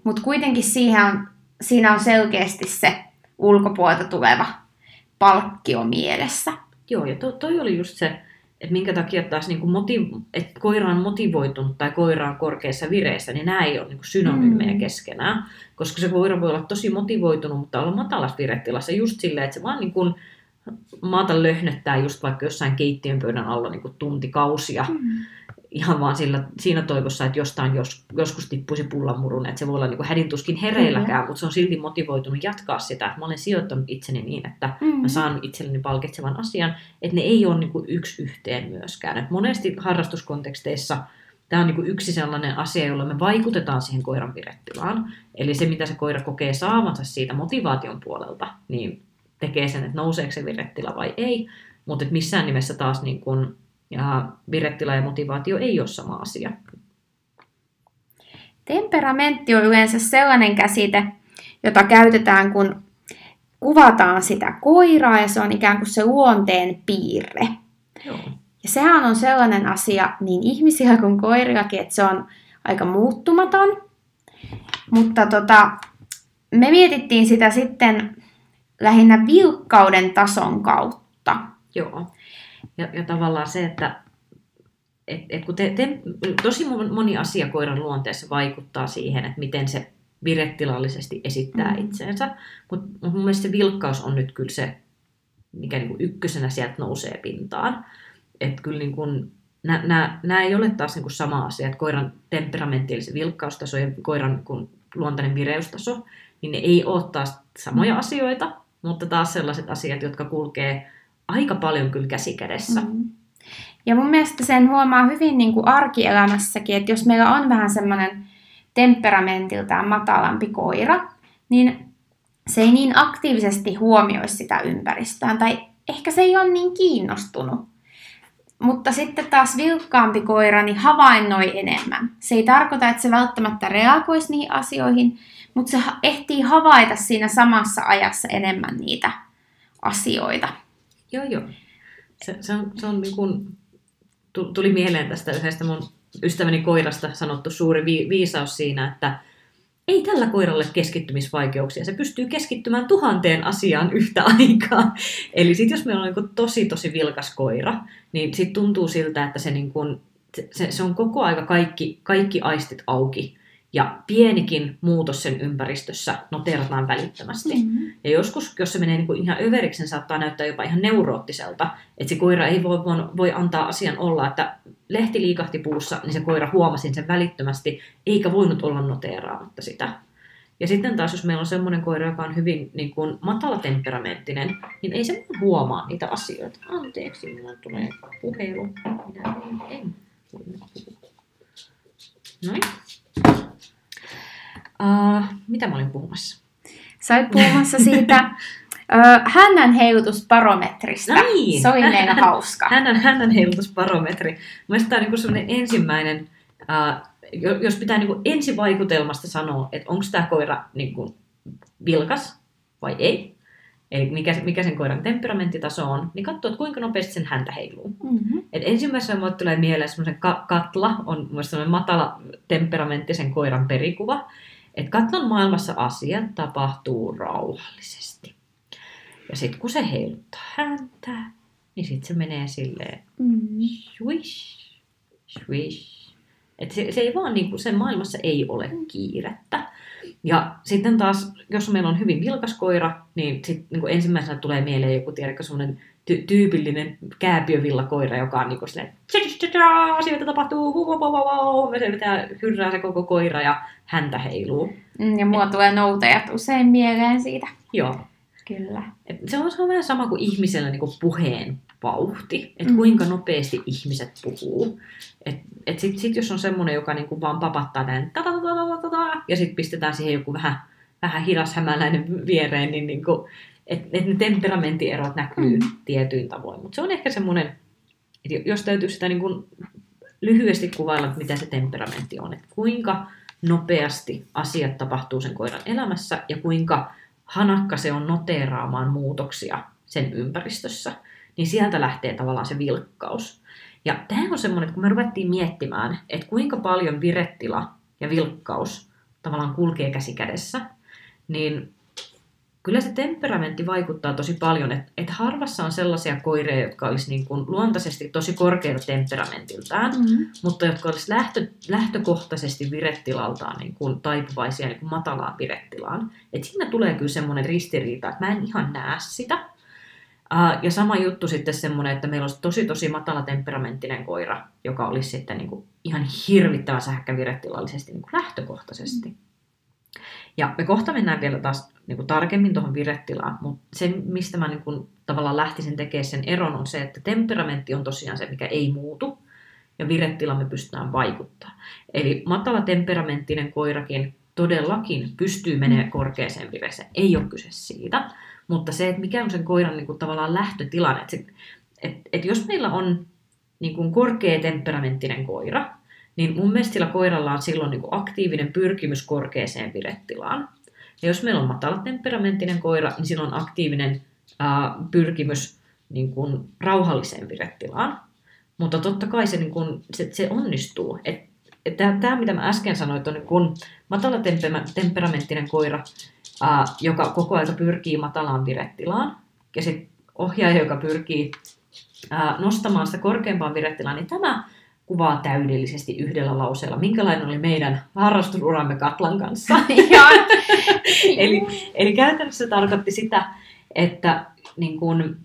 Mutta kuitenkin siihen on, siinä on selkeästi se ulkopuolelta tuleva palkkio mielessä. Joo, ja to, toi oli just se, että minkä takia taas niin kuin motiv- että koira on motivoitunut tai koira on korkeassa vireessä, niin nämä ei ole niin synonyymejä mm. keskenään. Koska se koira voi olla tosi motivoitunut, mutta olla matalassa viretilassa just silleen, että se vaan niin kuin maata löhnöttää just vaikka jossain keittiön pöydän alla niin kuin tuntikausia. Mm ihan vaan sillä, siinä toivossa, että jostain jos, joskus tippuisi pullamurun, että se voi olla niin kuin hädintuskin hereilläkään, mm-hmm. mutta se on silti motivoitunut jatkaa sitä. Mä olen sijoittanut itseni niin, että mm-hmm. mä saan itselleni palkitsevan asian, että ne ei ole niin kuin yksi yhteen myöskään. Et monesti harrastuskonteksteissa tämä on niin kuin yksi sellainen asia, jolla me vaikutetaan siihen koiran virettilaan. Eli se, mitä se koira kokee saavansa siitä motivaation puolelta, niin tekee sen, että nouseeko se virettila vai ei. Mutta missään nimessä taas niin kuin ja virettila ja motivaatio ei ole sama asia. Temperamentti on yleensä sellainen käsite, jota käytetään, kun kuvataan sitä koiraa ja se on ikään kuin se luonteen piirre. Joo. Ja sehän on sellainen asia niin ihmisillä kuin koirillakin, että se on aika muuttumaton. Mutta tota, me mietittiin sitä sitten lähinnä vilkkauden tason kautta. Joo. Ja, ja tavallaan se, että et, et kun te, te, tosi moni asia koiran luonteessa vaikuttaa siihen, että miten se virettilallisesti esittää mm. itseensä. Mutta mut mun mielestä se vilkkaus on nyt kyllä se, mikä niinku ykkösenä sieltä nousee pintaan. Että kyllä niinku, nämä ei ole taas niinku sama asia, että koiran temperamentti, eli se vilkkaustaso ja koiran niinku luontainen vireystaso, niin ne ei ole taas samoja mm. asioita, mutta taas sellaiset asiat, jotka kulkee aika paljon kyllä käsikädessä. Mm. Ja mun mielestä sen huomaa hyvin niin kuin arkielämässäkin, että jos meillä on vähän semmoinen temperamentiltaan matalampi koira, niin se ei niin aktiivisesti huomioi sitä ympäristöään, tai ehkä se ei ole niin kiinnostunut. Mutta sitten taas vilkkaampi koira niin havainnoi enemmän. Se ei tarkoita, että se välttämättä reagoisi niihin asioihin, mutta se ehtii havaita siinä samassa ajassa enemmän niitä asioita. Joo, joo. Se, se on, se on niin kuin, tuli mieleen tästä yhdestä mun ystäväni koirasta sanottu suuri vi, viisaus siinä, että ei tällä koiralle keskittymisvaikeuksia. Se pystyy keskittymään tuhanteen asiaan yhtä aikaa. [LAUGHS] Eli sitten jos meillä on niin tosi tosi vilkas koira, niin sitten tuntuu siltä, että se, niin kuin, se, se on koko aika kaikki, kaikki aistit auki. Ja pienikin muutos sen ympäristössä noterataan välittömästi. Mm-hmm. Ja joskus, jos se menee niin kuin ihan överiksi, niin saattaa näyttää jopa ihan neuroottiselta. Että se koira ei voi, voi antaa asian olla, että lehti liikahti puussa, niin se koira huomasi sen välittömästi, eikä voinut olla noteraamatta sitä. Ja sitten taas, jos meillä on semmoinen koira, joka on hyvin niin kuin, matalatemperamenttinen, niin ei se huomaa niitä asioita. Anteeksi, minulla tulee puhelu. Minä en Noin. Uh, mitä mä olin puhumassa? Sä olit puhumassa siitä [LAUGHS] uh, hännän heilutusbarometrista. No niin. Se oli meillä [LAUGHS] hauska. Hännän, hännän heilutusbarometri. Mielestäni tämä on niin sellainen ensimmäinen, uh, jos pitää niin ensivaikutelmasta sanoa, että onko tämä koira niin kuin vilkas vai ei, eli mikä, mikä sen koiran temperamenttitaso on, niin katsoo, että kuinka nopeasti sen häntä heiluu. Mm-hmm. Et ensimmäisenä mulle tulee mieleen semmoisen ka- katla, on semmoinen matala temperamenttisen koiran perikuva, että katlon maailmassa asiat tapahtuu rauhallisesti. Ja sitten kun se heiluttaa häntä, niin sitten se menee silleen mm. swish, swish, Et se, se ei vaan, niin kuin, sen maailmassa ei ole kiirettä. Ja sitten taas, jos meillä on hyvin vilkas koira, niin, sit, niin kuin ensimmäisenä tulee mieleen joku tiedätkö, semmoinen ty- tyypillinen kääpiövillakoira, joka on niin kuin silleen, asioita tapahtuu, se pitää hyrrää se koko koira ja häntä heiluu. Mm, ja mua tulee noutajat usein mieleen siitä. Joo. Kyllä. Et se, on, se on vähän sama kuin ihmisellä niin kuin puheen vauhti, että mm. kuinka nopeasti ihmiset puhuu. Et, et sit, sit jos on semmoinen, joka niinku vaan papattaa näin, ja sitten pistetään siihen joku vähän, vähän hidashämäläinen viereen, niin niinku, että et ne temperamenttierot näkyy mm. tietyin tavoin. Mutta se on ehkä semmoinen, että jos täytyy sitä niinku lyhyesti kuvailla, mitä se temperamentti on, että kuinka nopeasti asiat tapahtuu sen koiran elämässä ja kuinka hanakka se on noteeraamaan muutoksia sen ympäristössä niin sieltä lähtee tavallaan se vilkkaus. Ja tämä on semmoinen, että kun me ruvettiin miettimään, että kuinka paljon virettila ja vilkkaus tavallaan kulkee käsi kädessä, niin kyllä se temperamentti vaikuttaa tosi paljon, että, että harvassa on sellaisia koireja, jotka olisi niin kuin luontaisesti tosi korkeita temperamentiltaan, mm-hmm. mutta jotka olisi lähtö, lähtökohtaisesti virettilaltaan niin kuin taipuvaisia niin kuin matalaan virettilaan. että siinä tulee kyllä semmoinen ristiriita, että mä en ihan näe sitä, Uh, ja sama juttu sitten semmoinen, että meillä olisi tosi tosi matala temperamenttinen koira, joka olisi sitten niin kuin ihan hirvittävän sähkävirettilallisesti niin kuin lähtökohtaisesti. Ja me kohta mennään vielä taas niin kuin tarkemmin tuohon virettilaan, mutta se, mistä mä niin kuin tavallaan lähtisin tekemään sen eron, on se, että temperamentti on tosiaan se, mikä ei muutu, ja virettila me pystytään vaikuttaa. Eli matala temperamenttinen koirakin todellakin pystyy menemään korkeaseen vireeseen. Ei ole kyse siitä. Mutta se, että mikä on sen koiran niin kuin, tavallaan lähtötilanne, että, se, että, että jos meillä on niin kuin korkea temperamenttinen koira, niin mun mielestä sillä koiralla on silloin niin kuin aktiivinen pyrkimys korkeaseen virettilaan. Ja jos meillä on matala temperamenttinen koira, niin silloin on aktiivinen ää, pyrkimys niin kuin rauhalliseen virettilaan. Mutta totta kai se, niin kuin, se, se onnistuu. Tämä, mitä mä äsken sanoin, on niin matala temperamenttinen koira, ää, joka koko ajan pyrkii matalaan virettilaan, ja sitten ohjaaja, joka pyrkii ää, nostamaan sitä korkeampaan virettilaan, niin tämä kuvaa täydellisesti yhdellä lauseella, minkälainen oli meidän harrastusuramme Katlan kanssa. [LAUGHS] [LAUGHS] eli, eli käytännössä se tarkoitti sitä, että niin kun,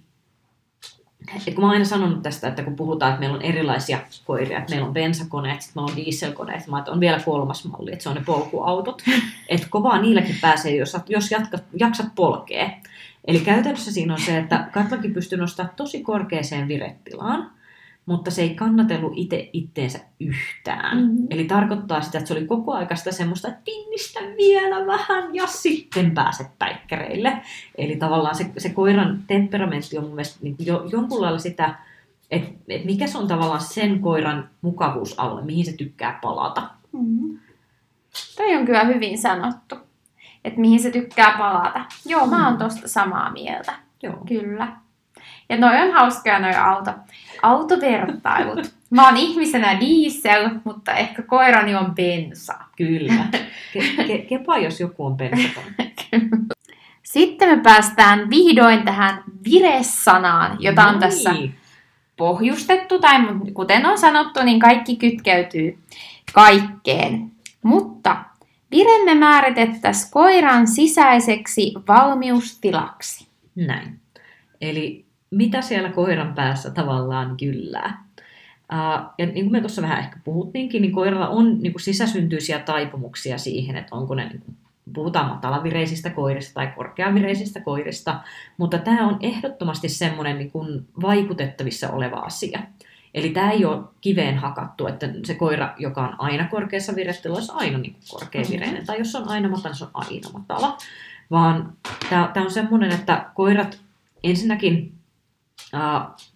et kun mä oon aina sanonut tästä, että kun puhutaan, että meillä on erilaisia koiria, että meillä on bensakoneet, sitten meillä on dieselkoneet, mä on vielä kolmas malli, että se on ne polkuautot. [LAUGHS] Että kovaa niilläkin pääsee, jos, jos jatkat, jaksat polkea. Eli käytännössä siinä on se, että Katlakin pystyy nostamaan tosi korkeaseen virettilaan, mutta se ei kannatellut itse itteensä yhtään. Mm-hmm. Eli tarkoittaa sitä, että se oli koko aika sitä semmoista, että tinnistä vielä vähän ja sitten pääset päikkäreille. Eli tavallaan se, se koiran temperamentti on mun mielestä niin jo, jonkun lailla sitä, että, että mikä se on tavallaan sen koiran mukavuusalue, mihin se tykkää palata. Mm-hmm. Toi on kyllä hyvin sanottu, että mihin se tykkää palata. Joo, mä oon mm. tosta samaa mieltä. Joo. Kyllä. Ja noi on hauskaa noi auto, autovertailut. Mä oon ihmisenä diesel, mutta ehkä koirani on bensa. Kyllä. [LAUGHS] Ke- ke- kepa, jos joku on bensa. Sitten me päästään vihdoin tähän vire-sanaan, jota on tässä pohjustettu, tai kuten on sanottu, niin kaikki kytkeytyy kaikkeen. Mutta viremme määritettäisiin koiran sisäiseksi valmiustilaksi. Näin. Eli mitä siellä koiran päässä tavallaan kyllää. Ja niin kuin me tuossa vähän ehkä puhuttiinkin, niin koiralla on niin kuin sisäsyntyisiä taipumuksia siihen, että onko ne, niin kuin, puhutaan matalavireisistä koirista tai korkeavireisistä koirista, mutta tämä on ehdottomasti semmoinen niin kuin vaikutettavissa oleva asia. Eli tämä ei ole kiveen hakattu, että se koira, joka on aina korkeassa virettilässä, olisi aina niin korkeavireinen, mm-hmm. tai jos on aina matala, se on aina matala. Vaan tämä on semmoinen, että koirat ensinnäkin uh,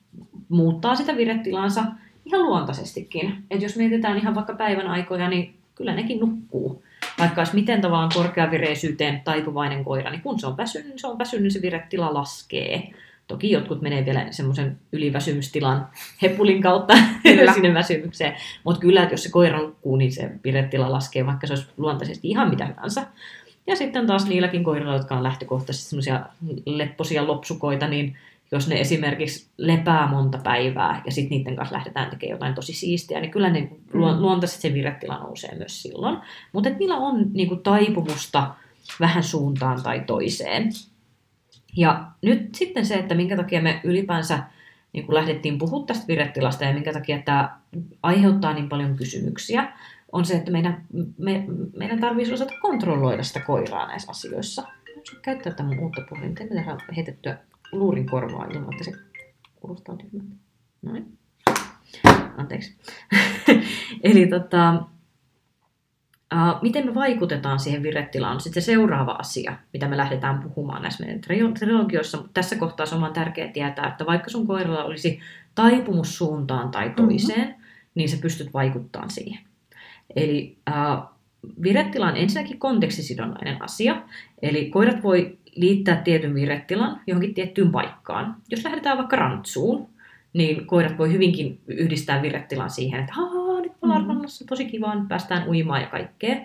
muuttaa sitä viretilansa ihan luontaisestikin. Et jos mietitään ihan vaikka päivän aikoja, niin kyllä nekin nukkuu. Vaikka olisi miten tavallaan korkeavireisyyteen taipuvainen koira, niin kun se on väsynyt, niin se on väsynyt, niin se viretila laskee. Toki jotkut menee vielä semmoisen yliväsymystilan hepulin kautta [LAUGHS] sinne väsymykseen. Mutta kyllä, että jos se koira nukkuu, niin se viretila laskee, vaikka se olisi luontaisesti ihan mitä hyvänsä. Ja sitten taas niilläkin koirilla, jotka on lähtökohtaisesti semmoisia lepposia lopsukoita, niin jos ne esimerkiksi lepää monta päivää ja sitten niiden kanssa lähdetään tekemään jotain tosi siistiä, niin kyllä ne mm. luontaisesti se viretila nousee myös silloin. Mutta niillä on niin kuin, taipumusta vähän suuntaan tai toiseen. Ja nyt sitten se, että minkä takia me ylipäänsä niin lähdettiin puhumaan tästä virettilasta ja minkä takia tämä aiheuttaa niin paljon kysymyksiä, on se, että meidän, me, meidän tarvitsisi osata kontrolloida sitä koiraa näissä asioissa. Mä käyttää tätä mun uutta puhelinta, en heitettyä luurin korvaa ilman, että se kuulostaa tyhmältä. Noin. Anteeksi. [LAUGHS] Eli tota, Uh, miten me vaikutetaan siihen viretilaan on sitten se seuraava asia, mitä me lähdetään puhumaan näissä meidän trilogioissa. Mutta tässä kohtaa on tärkeää tietää, että vaikka sun koiralla olisi taipumus suuntaan tai toiseen, mm-hmm. niin se pystyt vaikuttamaan siihen. Eli uh, viretila on ensinnäkin kontekstisidonnainen asia. Eli koirat voi liittää tietyn viretilan johonkin tiettyyn paikkaan. Jos lähdetään vaikka rantsuun, niin koirat voi hyvinkin yhdistää viretilan siihen, että nyt ollaan mm. rannassa, tosi kiva, nyt päästään uimaan ja kaikkea.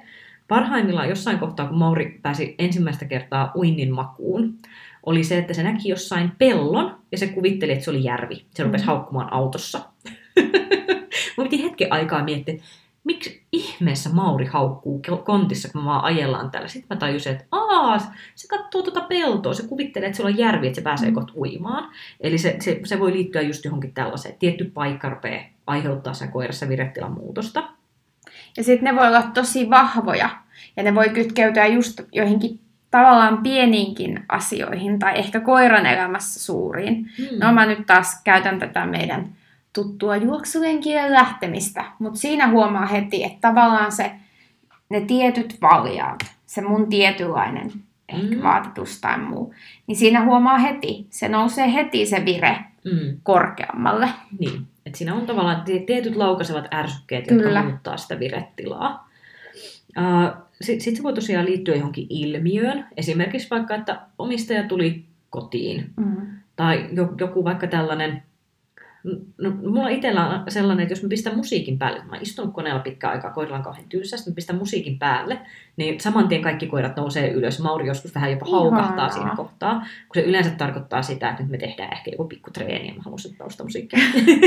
Parhaimmillaan jossain kohtaa, kun Mauri pääsi ensimmäistä kertaa uinnin makuun, oli se, että se näki jossain pellon ja se kuvitteli, että se oli järvi. Se rupesi mm. haukkumaan autossa. [LAUGHS] Mun piti hetken aikaa miettiä, miksi ihmeessä Mauri haukkuu kontissa, kun me vaan ajellaan täällä. Sitten mä tajusin, että aa, se katsoo tuota peltoa, se kuvittelee, että siellä on järvi, että se pääsee mm. kohta uimaan. Eli se, se, se voi liittyä just johonkin tällaiseen. Tietty paikka rupeaa aiheuttaa sen koirassa viretilan muutosta. Ja sitten ne voi olla tosi vahvoja. Ja ne voi kytkeytyä just joihinkin tavallaan pieniinkin asioihin tai ehkä koiran elämässä suuriin. Hmm. No mä nyt taas käytän tätä meidän tuttua juoksulenkille lähtemistä, mutta siinä huomaa heti, että tavallaan se, ne tietyt valjaat, se mun tietynlainen ehkä mm. vaatetus tai muu, niin siinä huomaa heti, se nousee heti se vire mm. korkeammalle. Niin, että siinä on tavallaan tietyt laukaisevat ärsykkeet, Kyllä. jotka muuttaa sitä viretilaa. Uh, Sitten sit se voi tosiaan liittyä johonkin ilmiöön, esimerkiksi vaikka, että omistaja tuli kotiin, mm. tai joku vaikka tällainen No, mulla itsellä on sellainen, että jos mä pistän musiikin päälle, mä istun koneella pitkään aikaa, koiralla on kauhean tylsästi, mä pistän musiikin päälle, niin saman tien kaikki koirat nousee ylös. Mauri joskus vähän jopa haukahtaa Ihanaa. siinä kohtaa, kun se yleensä tarkoittaa sitä, että nyt me tehdään ehkä joku pikku treeni ja mä haluan taustamusiikkia.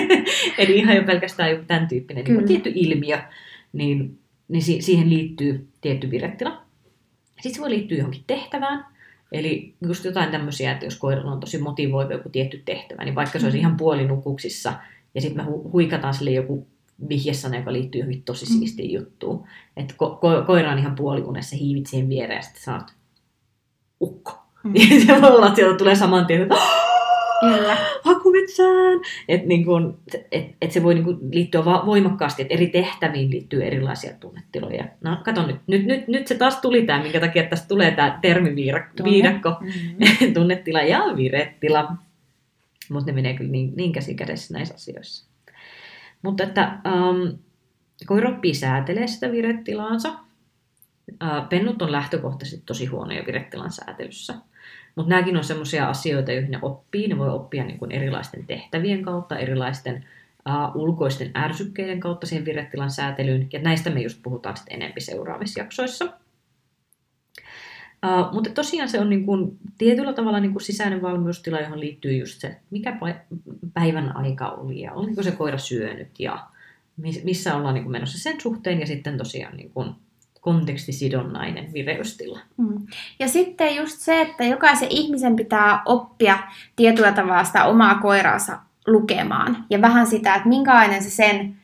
[LAUGHS] Eli ihan jo pelkästään joku tämän tyyppinen niin tietty ilmiö, niin, niin siihen liittyy tietty virettila. Sitten se voi liittyä johonkin tehtävään, Eli just jotain tämmöisiä, että jos koiralla on tosi motivoiva joku tietty tehtävä, niin vaikka se olisi mm. ihan puolinukuksissa, ja sitten me hu- huikataan sille joku vihjesana, joka liittyy johonkin tosi mm. siistiin juttuun. Että ko- ko- koira on ihan puoliunessa, hiivit siihen viereen, ja sitten sanot, ukko. Mm. [LAUGHS] Ja se voi olla, että sieltä tulee saman tien, että Kyllä. [GASPS] hakumetsään. Että niin kun, et, et se voi niin kun liittyä voimakkaasti, että eri tehtäviin liittyy erilaisia tunnetiloja. No kato nyt, nyt, nyt, nyt se taas tuli tämä, minkä takia tästä tulee tämä termiviidakko, mm-hmm. [LAUGHS] tunnetila ja viretila. Mutta ne menee kyllä niin, niin käsi kädessä näissä asioissa. Mutta että um, koira oppii säätelee sitä viretilaansa. Uh, pennut on lähtökohtaisesti tosi huonoja viretilan säätelyssä. Mutta nämäkin on sellaisia asioita, joihin ne oppii. Ne voi oppia niin kuin erilaisten tehtävien kautta, erilaisten uh, ulkoisten ärsykkeiden kautta siihen viretilan säätelyyn. Ja näistä me just puhutaan sitten enempi seuraavissa jaksoissa. Uh, mutta tosiaan se on niin kuin, tietyllä tavalla niin kuin sisäinen valmiustila, johon liittyy just se, mikä päivän aika oli ja oliko se koira syönyt ja missä ollaan niin kuin menossa sen suhteen ja sitten tosiaan niin kuin, kontekstisidonnainen vireystila. Mm. Ja sitten just se, että jokaisen ihmisen pitää oppia tietyllä tavalla sitä omaa koiraansa lukemaan. Ja vähän sitä, että minkälainen se sen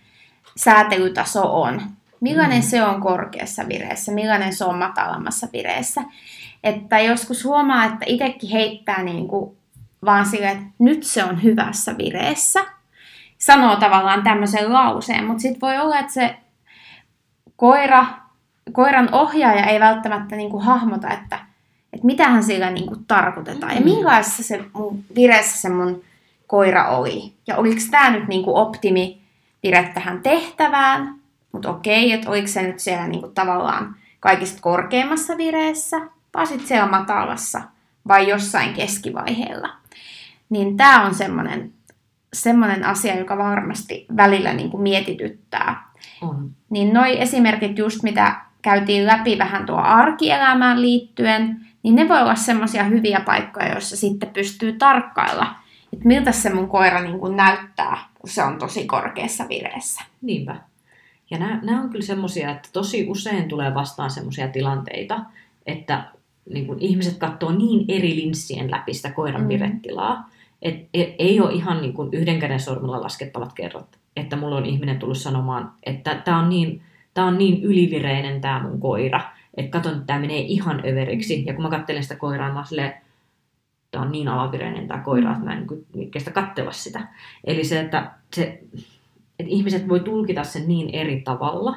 säätelytaso on. Millainen mm. se on korkeassa vireessä, millainen se on matalammassa vireessä. Että joskus huomaa, että itsekin heittää niin kuin vaan silleen, että nyt se on hyvässä vireessä. Sanoo tavallaan tämmöisen lauseen, mutta sitten voi olla, että se koira koiran ohjaaja ei välttämättä niin kuin hahmota, että, että mitähän sillä niin kuin tarkoitetaan. Ja mm. minkälaisessa se mun vireessä se mun koira oli. Ja oliko tämä nyt niin kuin optimi vire tähän tehtävään, mutta okei, että oliko se nyt siellä niin kuin tavallaan kaikista korkeimmassa vireessä, vai sitten siellä matalassa, vai jossain keskivaiheella. Niin tämä on semmoinen semmoinen asia, joka varmasti välillä niin kuin mietityttää. On. Niin noi esimerkit just, mitä käytiin läpi vähän tuo arkielämään liittyen, niin ne voi olla semmoisia hyviä paikkoja, joissa sitten pystyy tarkkailla että miltä se mun koira niin kuin näyttää, kun se on tosi korkeassa vireessä. Niinpä. Ja nämä, nämä on kyllä semmoisia, että tosi usein tulee vastaan semmoisia tilanteita, että niin kuin ihmiset katsoo niin eri linssien läpi sitä koiran mm. virettilaa, että e, ei ole ihan niin kuin yhden käden sormella laskettavat kerrat, että mulla on ihminen tullut sanomaan, että tämä on niin, tää on niin ylivireinen tämä mun koira, että katon, että tämä menee ihan överiksi. Ja kun mä katselen sitä koiraa, mä silleen, tämä on niin alavireinen tämä koira, että mä en niin kestä katsella sitä. Eli se, että, se, että ihmiset voi tulkita sen niin eri tavalla.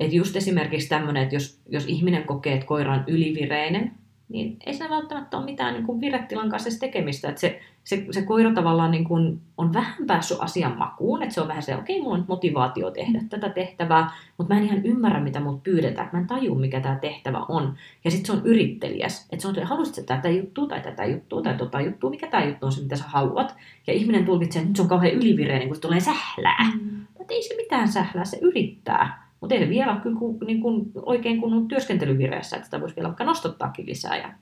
Että just esimerkiksi tämmöinen, että jos, jos ihminen kokee, että koira on ylivireinen, niin ei se välttämättä ole mitään niin kuin viretilan kanssa tekemistä. Että se, se, se koira tavallaan niin kuin on vähän päässyt asian makuun, että se on vähän se, okei, okay, mulla on motivaatio tehdä tätä tehtävää, mutta mä en ihan ymmärrä, mitä mut pyydetään, että mä en taju, mikä tämä tehtävä on. Ja sitten se on yrittelijäs, että se on, että haluaisit tätä juttua tai tätä juttua tai tota juttua, mikä tämä juttu on se, mitä sä haluat. Ja ihminen tulkitsee, että nyt se on kauhean ylivireinen, kun se tulee sählää. Mm. Mutta ei se mitään sählää, se yrittää. Mutta ei vielä ole kyllä niin kuin oikein kunnon työskentelyvireessä, että sitä voisi vielä vaikka nostottaakin lisää ja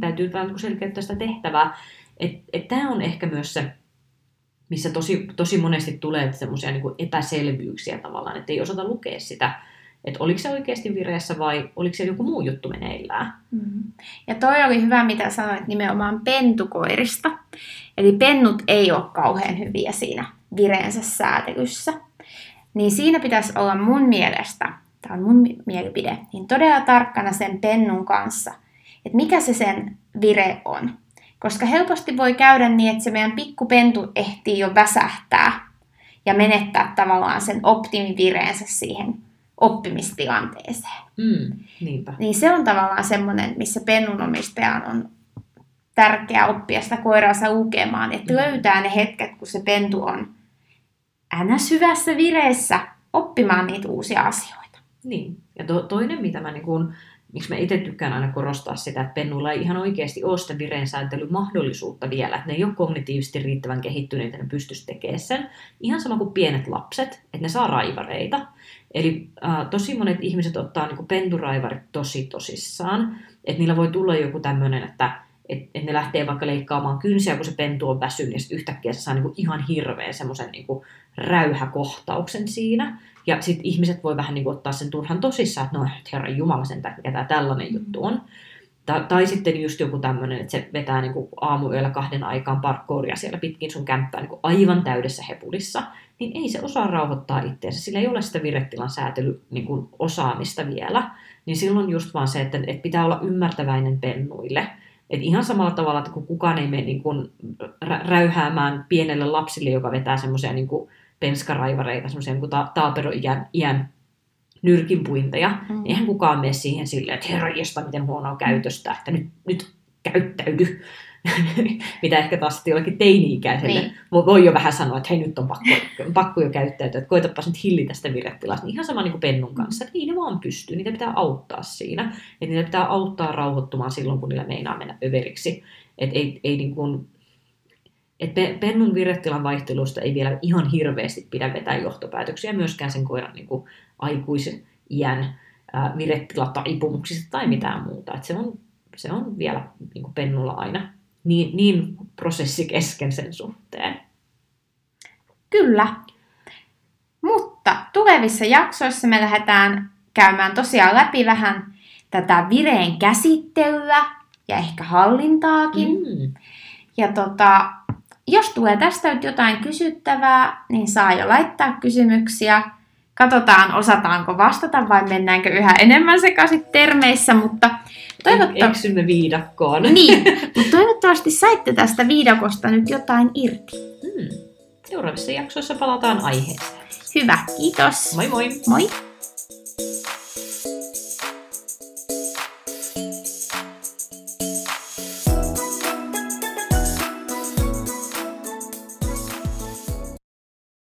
täytyy vähän niin selkeyttää sitä tehtävää. Että et tämä on ehkä myös se, missä tosi, tosi monesti tulee semmoisia niin epäselvyyksiä tavallaan, että ei osata lukea sitä, että oliko se oikeasti vireessä vai oliko se joku muu juttu meneillään. Mm. Ja toi oli hyvä, mitä sanoit nimenomaan pentukoirista. Eli pennut ei ole kauhean hyviä siinä vireensä säätelyssä. Niin siinä pitäisi olla mun mielestä, tämä on mun mielipide, niin todella tarkkana sen pennun kanssa, että mikä se sen vire on. Koska helposti voi käydä niin, että se meidän pikkupentu ehtii jo väsähtää ja menettää tavallaan sen optimivireensä siihen oppimistilanteeseen. Mm, niinpä. Niin se on tavallaan semmoinen, missä pennun omistajan on tärkeää oppia sitä koiraansa lukemaan, että mm. löytää ne hetket, kun se pentu on ns. hyvässä vireessä oppimaan niitä uusia asioita. Niin. Ja to, toinen, mitä mä niin kun miksi mä itse tykkään aina korostaa sitä, että pennuilla ei ihan oikeasti ole sitä mahdollisuutta vielä, että ne ei ole kognitiivisesti riittävän kehittyneitä, että ne pystyisi tekemään sen. Ihan sama kuin pienet lapset, että ne saa raivareita. Eli äh, tosi monet ihmiset ottaa niin penturaivarit tosi tosissaan, että niillä voi tulla joku tämmöinen, että et, et ne lähtee vaikka leikkaamaan kynsiä, kun se pentu on väsynyt, ja sitten yhtäkkiä se saa niinku ihan hirveän semmoisen niinku räyhäkohtauksen siinä. Ja sitten ihmiset voi vähän niinku ottaa sen turhan tosissaan, että no herran jumala sen, mikä tämä tällainen juttu on. Ta- tai sitten just joku tämmöinen, että se vetää niinku aamuyöllä kahden aikaan parkkouria siellä pitkin sun kämppää niinku aivan täydessä hepulissa, niin ei se osaa rauhoittaa itseensä. Sillä ei ole sitä viretilan säätely niinku osaamista vielä. Niin silloin just vaan se, että, että pitää olla ymmärtäväinen pennuille – et ihan samalla tavalla, että kun kukaan ei mene niin kuin räyhäämään pienelle lapsille, joka vetää semmoisia niin penskaraivareita, semmoisia niin ta- taaperoiän iän nyrkinpuinteja, mm. niin eihän kukaan mene siihen silleen, että herra miten huonoa käytöstä, että nyt, nyt käyttäydy. [LAUGHS] mitä ehkä taas jollakin teini-ikäiselle niin. voi jo vähän sanoa, että hei nyt on pakko, pakko jo käyttäytyä, että koitapas nyt hillitä sitä virettilasta. Niin ihan sama niin kuin pennun kanssa, että niin ne vaan pystyy, niitä pitää auttaa siinä. Että niitä pitää auttaa rauhoittumaan silloin, kun niillä meinaa mennä överiksi. Että ei, ei niin kuin, et pennun virettilan vaihtelusta ei vielä ihan hirveästi pidä vetää johtopäätöksiä myöskään sen koiran niin kuin aikuisen iän virettilataipumuksista tai mitään muuta. Et se, on, se on vielä niin kuin pennulla aina niin, niin prosessi kesken sen suhteen. Kyllä. Mutta tulevissa jaksoissa me lähdetään käymään tosiaan läpi vähän tätä vireen käsittelyä ja ehkä hallintaakin. Mm. Ja tota, jos tulee tästä nyt jotain kysyttävää, niin saa jo laittaa kysymyksiä. Katsotaan, osataanko vastata vai mennäänkö yhä enemmän sekaisin termeissä, mutta Toivottavasti... Eksymme viidakkoon. Niin, [LAUGHS] mutta toivottavasti saitte tästä viidakosta nyt jotain irti. Hmm. Seuraavissa jaksoissa palataan aiheeseen. Hyvä, kiitos. Moi moi. Moi.